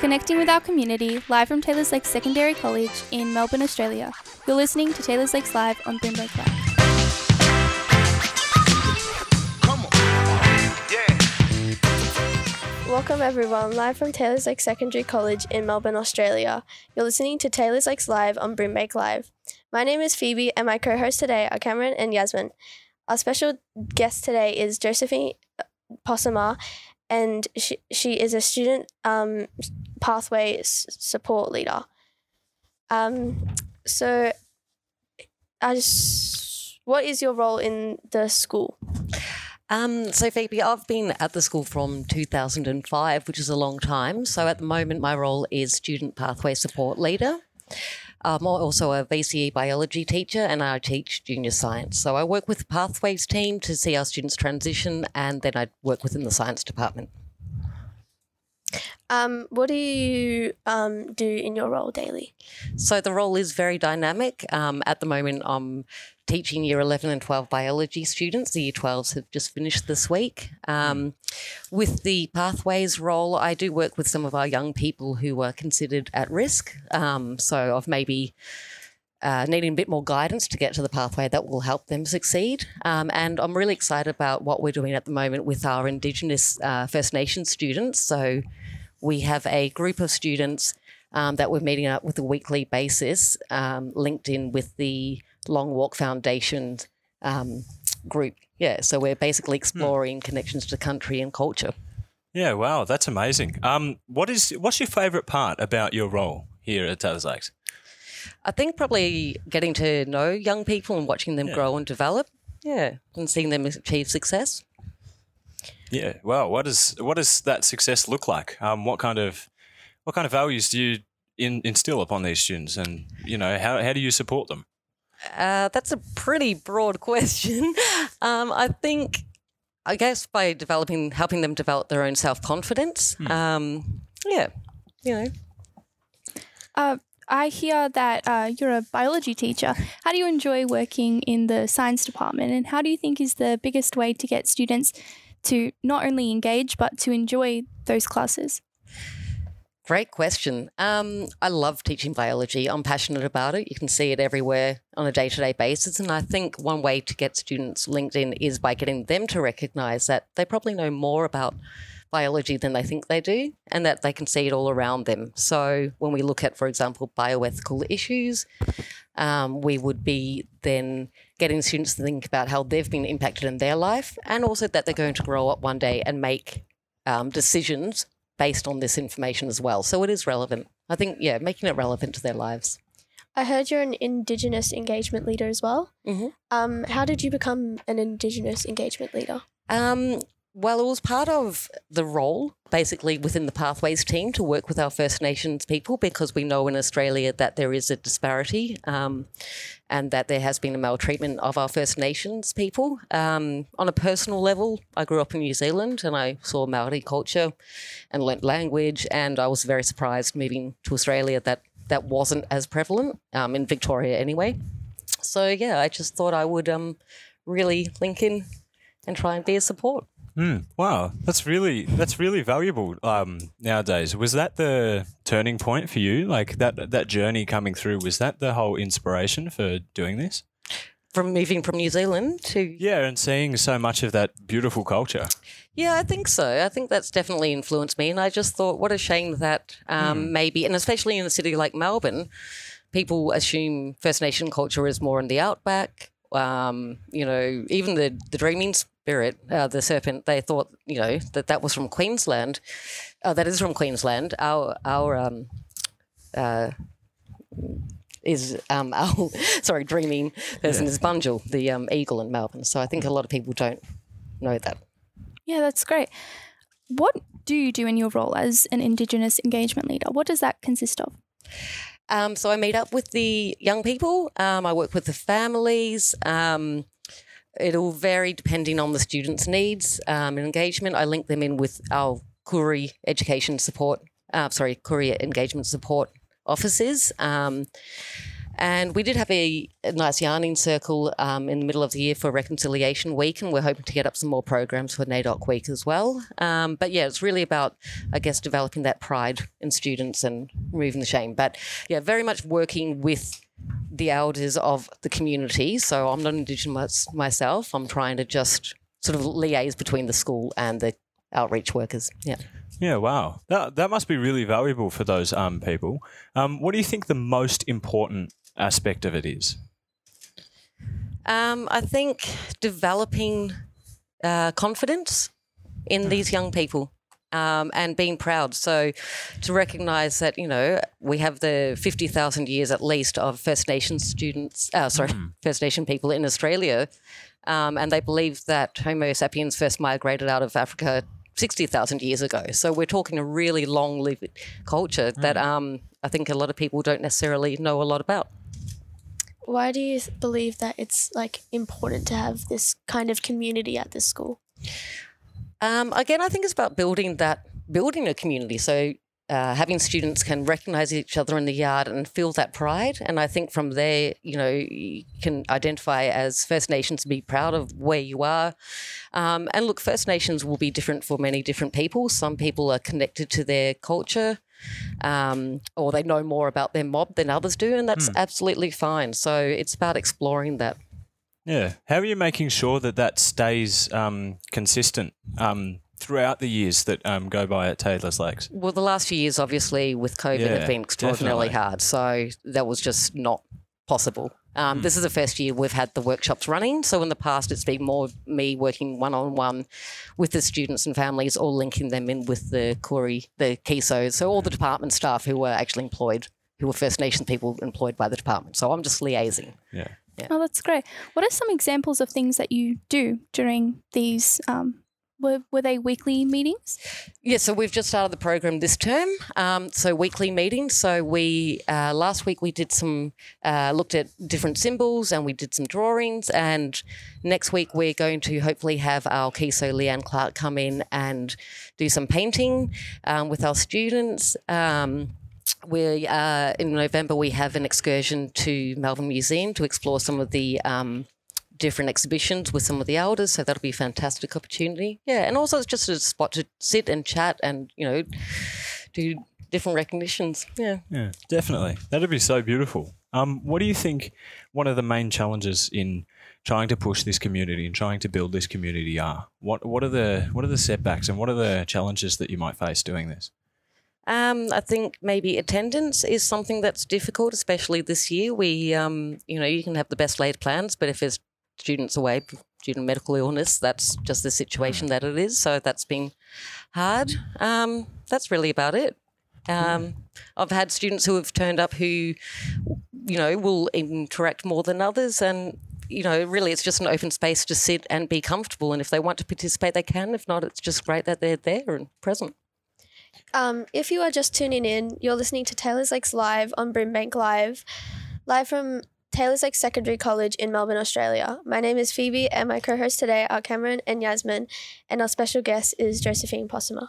Connecting with our community, live from Taylor's Lakes Secondary College in Melbourne, Australia. You're listening to Taylor's Lakes Live on Brimbank Live. Welcome everyone, live from Taylor's Lakes Secondary College in Melbourne, Australia. You're listening to Taylor's Lakes Live on Brimbank Live. My name is Phoebe and my co-hosts today are Cameron and Yasmin. Our special guest today is Josephine uh, Possemer and she, she is a student um, pathway s- support leader. Um, so, I just, what is your role in the school? Um, so, Phoebe, I've been at the school from 2005, which is a long time. So, at the moment, my role is student pathway support leader. I'm also a VCE biology teacher and I teach junior science. So, I work with the pathways team to see our students transition, and then I work within the science department. Um, what do you um, do in your role daily? So the role is very dynamic. Um, at the moment, I'm teaching year 11 and 12 biology students. The year 12s have just finished this week. Um, with the pathways role, I do work with some of our young people who are considered at risk. Um, so of maybe uh, needing a bit more guidance to get to the pathway that will help them succeed. Um, and I'm really excited about what we're doing at the moment with our Indigenous uh, First Nations students. So we have a group of students um, that we're meeting up with a weekly basis, um, linked in with the Long Walk Foundation um, group. Yeah, so we're basically exploring connections to country and culture. Yeah, wow, that's amazing. Um, what is what's your favourite part about your role here at Taylor's Lakes? I think probably getting to know young people and watching them Yeah. grow and develop. Yeah, and seeing them achieve success. Yeah, well, what does what does that success look like? Um, what kind of what kind of values do you in, instill upon these students, and you know how how do you support them? Uh, that's a pretty broad question. Um, I think, I guess, by developing, helping them develop their own self confidence. Um, yeah, you know. Uh, I hear that uh, you're a biology teacher. How do you enjoy working in the science department, and how do you think is the biggest way to get students to not only engage but to enjoy those classes? Great question. Um, I love teaching biology. I'm passionate about it. You can see it everywhere on a day to day basis. And I think one way to get students linked in is by getting them to recognize that they probably know more about biology than they think they do and that they can see it all around them. So when we look at, for example, bioethical issues, um, we would be then getting students to think about how they've been impacted in their life and also that they're going to grow up one day and make um, decisions based on this information as well. So it is relevant. I think, yeah, making it relevant to their lives. I heard you're an Indigenous engagement leader as well. Mhm. Um, how did you become an Indigenous engagement leader? Um, well, it was part of the role, basically, within the Pathways team to work with our First Nations people because we know in Australia that there is a disparity um, and that there has been a maltreatment of our First Nations people. Um, on a personal level, I grew up in New Zealand and I saw Maori culture and learnt language, and I was very surprised moving to Australia that that wasn't as prevalent um, in Victoria anyway. So, yeah, I just thought I would um, really link in and try and be a support. Mm, wow, that's really that's really valuable um, nowadays. Was that the turning point for you? Like that that journey coming through was that the whole inspiration for doing this? From moving from New Zealand to Yeah, and seeing so much of that beautiful culture. yeah, I think so. I think that's definitely influenced me, and I just thought, what a shame that um, maybe, and especially in a city like Melbourne, people assume First Nation culture is more in the outback. Um, you know, even the the dreaming spirit, uh, the serpent, they thought you know that that was from Queensland. Uh, that is from Queensland. Our our um, uh, is um, our sorry dreaming person is Bunjil, the um, eagle in Melbourne. So I think a lot of people don't know that. Yeah, that's great. What do you do in your role as an Indigenous engagement leader? What does that consist of? Um, so I meet up with the young people. Um, I work with the families. Um, it'll vary depending on the students' needs um, and engagement. I link them in with our Koori education support. Uh, sorry, Koori engagement support offices. Um, And we did have a, a nice yarning circle um, in the middle of the year for Reconciliation Week, and we're hoping to get up some more programs for NAIDOC Week as well. Um, but yeah, it's really about, I guess, developing that pride in students and removing the shame. But yeah, very much working with the elders of the community. So I'm not Indigenous myself. I'm trying to just sort of liaise between the school and the outreach workers. Yeah. Yeah, wow. That that must be really valuable for those um, people. Um, what do you think the most important aspect of it is? Um, I think developing uh, confidence in these young people. Um, and being proud. So, to recognise that you know we have the fifty thousand years at least of First Nation students, uh, sorry, First Nation people in Australia, um, and they believe that Homo sapiens first migrated out of Africa sixty thousand years ago. So we're talking a really long-lived culture that um, I think a lot of people don't necessarily know a lot about. Why do you believe that it's like important to have this kind of community at this school? Um, again, I think it's about building that, building a community. So uh, having students can recognise each other in the yard and feel that pride. And I think from there, you know, you can identify as First Nations, be proud of where you are. Um, and look, First Nations will be different for many different people. Some people are connected to their culture. Um, or they know more about their mob than others do, and that's absolutely fine. So it's about exploring that. Yeah. How are you making sure that that stays um, consistent um, throughout the years that um, go by at Taylor's Lakes? Well, the last few years, obviously, with COVID, Yeah, have been extraordinarily definitely. hard. So that was just not possible. Um, Hmm. This is the first year we've had the workshops running. So in the past, it's been more me working one on one with the students and families, or linking them in with the Koori, the KESO, so all the department staff who were actually employed, who were First Nation people employed by the department. So I'm just liaising. Yeah. Oh, that's great. What are some examples of things that you do during these? Um, were, were they weekly meetings? Yeah, so we've just started the program this term. Um, so weekly meetings. So we uh, last week we did some uh, looked at different symbols and we did some drawings. And next week we're going to hopefully have our KESO Leanne Clark come in and do some painting um, with our students. Um, we uh, in November we have an excursion to Melbourne Museum to explore some of the um, different exhibitions with some of the elders. So that'll be a fantastic opportunity. Yeah, and also it's just a spot to sit and chat and you know do different recognitions. Yeah. Yeah, definitely. That'd be so beautiful. Um, what do you think one of the main challenges in trying to push this community and trying to build this community are? What what are the what are the setbacks and what are the challenges that you might face doing this? Um, I think maybe attendance is something that's difficult, especially this year. We, um, you know, you can have the best laid plans, but if there's students away due to medical illness, that's just the situation that it is. So that's been hard. Um, that's really about it. Um, I've had students who have turned up who, you know, will interact more than others, and you know, really, it's just an open space to sit and be comfortable. And if they want to participate, they can. If not, it's just great that they're there and present. Um, if you are just tuning in, you're listening to Taylor's Lakes Live on Brimbank Live, live from Taylor's Lakes Secondary College in Melbourne, Australia. My name is Phoebe, and my co-hosts today are Cameron and Yasmin, and our special guest is Josephine Possemer.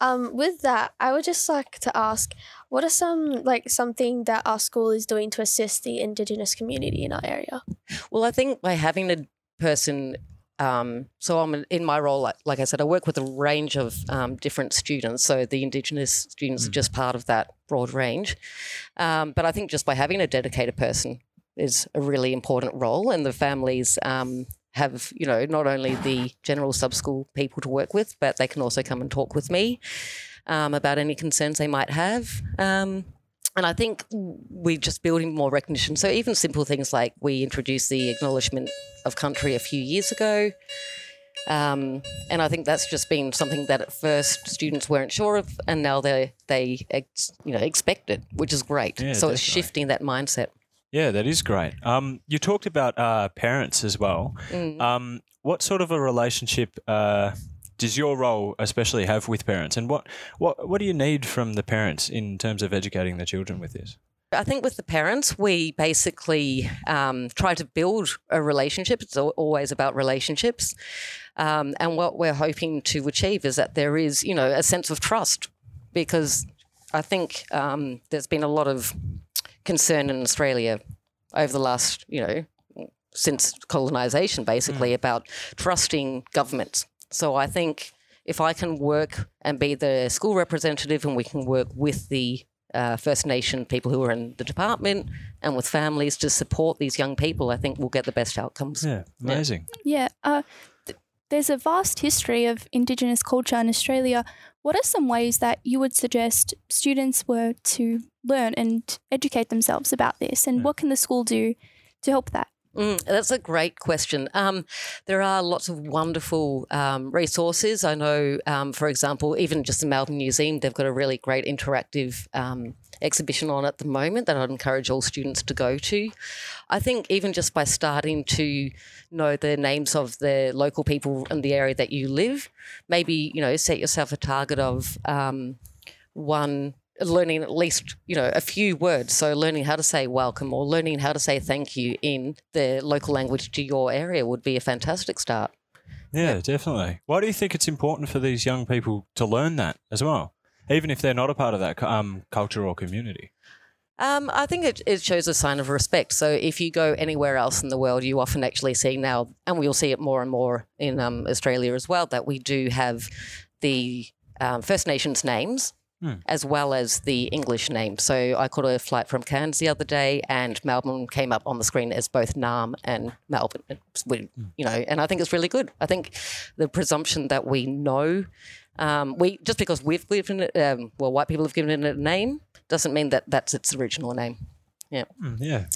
Um, with that, I would just like to ask, what are some like something that our school is doing to assist the Indigenous community in our area? Well, I think by having a person, um, so I'm in my role, like, like I said, I work with a range of um, different students. So the Indigenous students are just part of that broad range. Um, but I think just by having a dedicated person is a really important role, and the families. Um, have you know not only the general sub school people to work with, but they can also come and talk with me um, about any concerns they might have. And I think we're just building more recognition. So even simple things like we introduced the acknowledgement of country a few years ago. Um, and I think that's just been something that at first students weren't sure of, and now they they ex, you know expect it, which is great. Yeah, so it's shifting that mindset. Yeah, that is great. Um, you talked about uh, parents as well. Mm. Um, what sort of a relationship uh, does your role especially have with parents, and what, what what do you need from the parents in terms of educating the children with this? I think with the parents, we basically um, try to build a relationship. It's always about relationships. Um, and what we're hoping to achieve is that there is, you know, a sense of trust because I think um, there's been a lot of concern in Australia over the last, you know, since colonization, basically, about trusting governments. So I think if I can work and be the school representative and we can work with the uh, First Nation people who are in the department and with families to support these young people, I think we'll get the best outcomes. Yeah, amazing. Yeah. Uh, th- there's a vast history of Indigenous culture in Australia. What are some ways that you would suggest students were to learn and educate themselves about this? And Yeah. what can the school do to help that? Mm, that's a great question. Um, there are lots of wonderful um, resources. I know, um, for example, even just the Melbourne Museum, they've got a really great interactive um, exhibition on at the moment that I'd encourage all students to go to. I think even just by starting to know the names of the local people in the area that you live, maybe you know set yourself a target of um, one learning at least you know a few words so learning how to say welcome or learning how to say thank you in the local language to your area would be a fantastic start Yeah, definitely. Why do you think it's important for these young people to learn that as well, even if they're not a part of that um, culture or community? um, I think it, it shows a sign of respect. So if you go anywhere else in the world, you often actually see now, and we'll see it more and more in um, Australia as well, that we do have the um, First Nations names. Hmm. As well as the English name. So I caught a flight from Cairns the other day, and Melbourne came up on the screen as both Naarm and Melbourne. It's weird, You know, and I think it's really good. I think the presumption that we know, um, we just because we've given it, um, well, white people have given it a name, doesn't mean that that's its original name. Mm, yeah.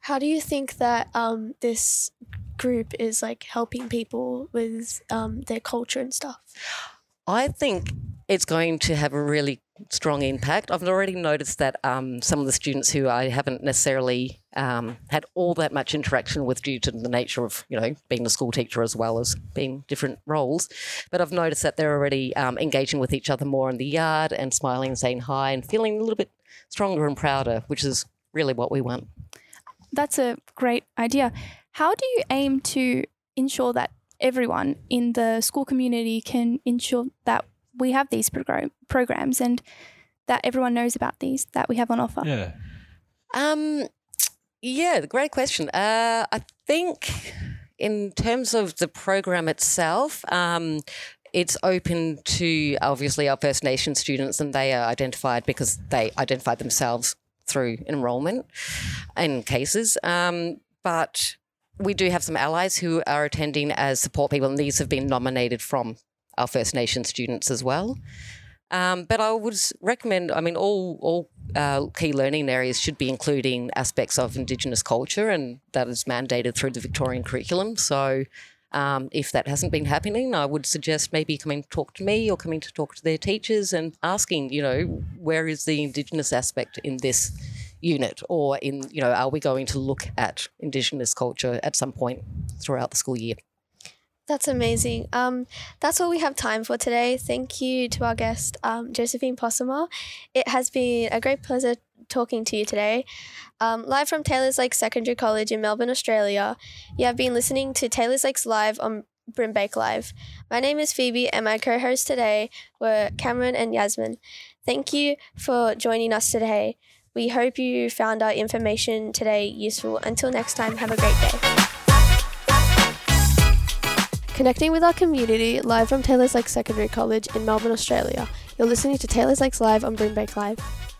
How do you think that um, this group is like helping people with um, their culture and stuff? I think it's going to have a really strong impact. I've already noticed that um, some of the students who I haven't necessarily um, had all that much interaction with due to the nature of, you know, being a school teacher as well as being different roles, but I've noticed that they're already um, engaging with each other more in the yard and smiling and saying hi and feeling a little bit stronger and prouder, which is really what we want. That's a great idea. How do you aim to ensure that everyone in the school community can ensure that we have these program- programs and that everyone knows about these that we have on offer? Yeah. Um, yeah, great question. Uh, I think in terms of the program itself, um, it's open to obviously our First Nation students, and they are identified because they identified themselves through enrolment in cases. Um, but we do have some allies who are attending as support people, and these have been nominated from our First Nation students as well. Um, but I would recommend, I mean, all, all uh, key learning areas should be including aspects of Indigenous culture, and that is mandated through the Victorian curriculum. So um, if that hasn't been happening, I would suggest maybe coming to talk to me or coming to talk to their teachers and asking, you know, where is the Indigenous aspect in this unit? Or in, you know, are we going to look at Indigenous culture at some point throughout the school year? That's amazing. Um, that's all we have time for today. Thank you to our guest, um, Josephine Possemer. It has been a great pleasure talking to you today. Um, live from Taylor's Lake Secondary College in Melbourne, Australia, you have been listening to Taylor's Lakes Live on Brimbank Live. My name is Phoebe, and my co hosts today were Cameron and Yasmin. Thank you for joining us today. We hope you found our information today useful. Until next time, have a great day. Connecting with our community live from Taylor's Lake Secondary College in Melbourne, Australia. You're listening to Taylor's Lakes Live on Brimbank Live.